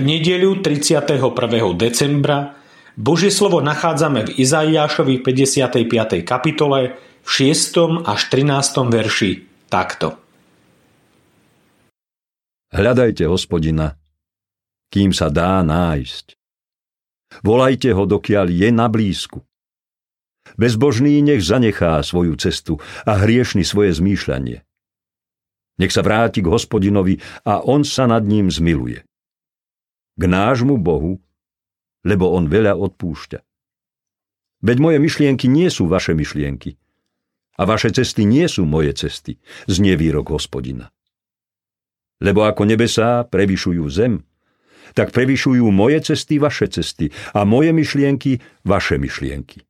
nedeľu 31. decembra Božie slovo nachádzame v Izaiášovi 55. kapitole v 6. až 13. verši takto. Hľadajte hospodina, kým sa dá nájsť. Volajte ho, dokiaľ je na blízku. Bezbožný nech zanechá svoju cestu a hriešny svoje zmýšľanie. Nech sa vráti k hospodinovi a on sa nad ním zmiluje k nášmu Bohu, lebo On veľa odpúšťa. Veď moje myšlienky nie sú vaše myšlienky a vaše cesty nie sú moje cesty, znie výrok hospodina. Lebo ako nebesá prevyšujú zem, tak prevyšujú moje cesty vaše cesty a moje myšlienky vaše myšlienky.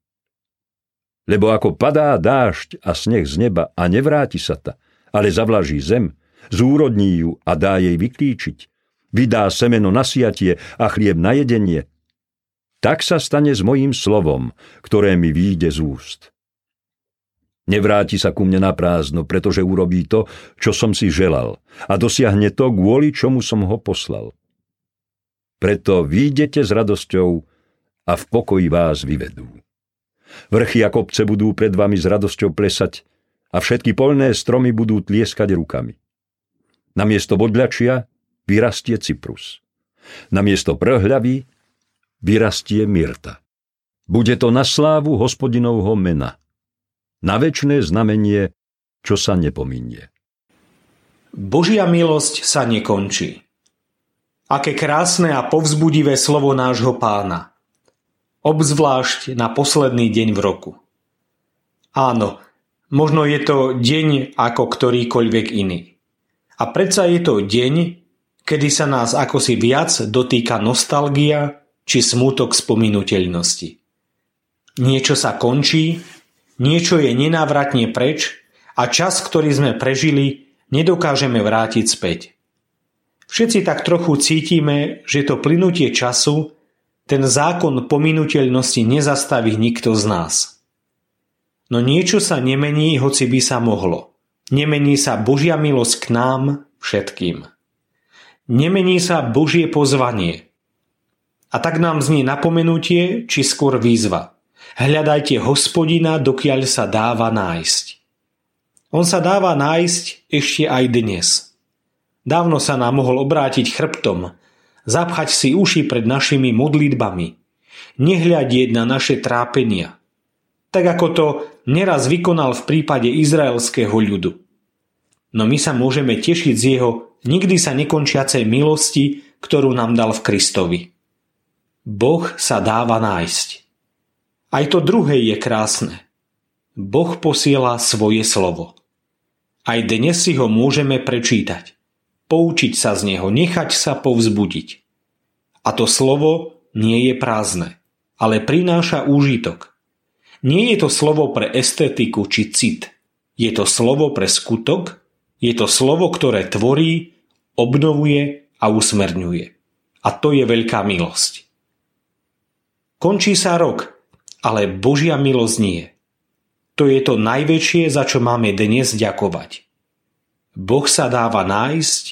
Lebo ako padá dážď a sneh z neba a nevráti sa ta, ale zavlaží zem, zúrodní ju a dá jej vyklíčiť, vydá semeno na siatie a chlieb na jedenie, tak sa stane s mojím slovom, ktoré mi výjde z úst. Nevráti sa ku mne na prázdno, pretože urobí to, čo som si želal a dosiahne to, kvôli čomu som ho poslal. Preto výjdete s radosťou a v pokoji vás vyvedú. Vrchy a kopce budú pred vami s radosťou plesať a všetky polné stromy budú tlieskať rukami. Namiesto bodľačia vyrastie cyprus. Namiesto prhľavy vyrastie myrta. Bude to na slávu hospodinovho mena. Na väčšné znamenie, čo sa nepominie. Božia milosť sa nekončí. Aké krásne a povzbudivé slovo nášho pána. Obzvlášť na posledný deň v roku. Áno, možno je to deň ako ktorýkoľvek iný. A predsa je to deň, kedy sa nás ako si viac dotýka nostalgia či smútok spominuteľnosti. Niečo sa končí, niečo je nenávratne preč a čas, ktorý sme prežili, nedokážeme vrátiť späť. Všetci tak trochu cítime, že to plynutie času, ten zákon pominuteľnosti nezastaví nikto z nás. No niečo sa nemení, hoci by sa mohlo. Nemení sa Božia milosť k nám všetkým. Nemení sa Božie pozvanie. A tak nám znie napomenutie, či skôr výzva. Hľadajte hospodina, dokiaľ sa dáva nájsť. On sa dáva nájsť ešte aj dnes. Dávno sa nám mohol obrátiť chrbtom, zapchať si uši pred našimi modlitbami, nehľadieť na naše trápenia. Tak ako to neraz vykonal v prípade izraelského ľudu. No my sa môžeme tešiť z jeho nikdy sa nekončiacej milosti, ktorú nám dal v Kristovi. Boh sa dáva nájsť. Aj to druhé je krásne. Boh posiela svoje slovo. Aj dnes si ho môžeme prečítať. Poučiť sa z neho, nechať sa povzbudiť. A to slovo nie je prázdne, ale prináša úžitok. Nie je to slovo pre estetiku či cit. Je to slovo pre skutok, je to slovo, ktoré tvorí obnovuje a usmerňuje. A to je veľká milosť. Končí sa rok, ale Božia milosť nie. To je to najväčšie, za čo máme dnes ďakovať. Boh sa dáva nájsť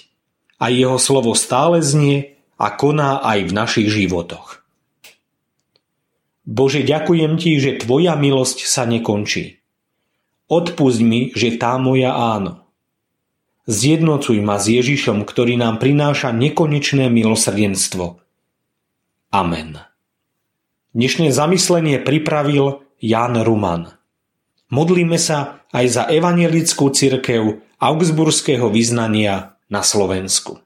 a jeho slovo stále znie a koná aj v našich životoch. Bože, ďakujem Ti, že Tvoja milosť sa nekončí. Odpust mi, že tá moja áno. Zjednocuj ma s Ježišom, ktorý nám prináša nekonečné milosrdenstvo. Amen. Dnešné zamyslenie pripravil Jan Ruman. Modlíme sa aj za evangelickú cirkev augsburského vyznania na Slovensku.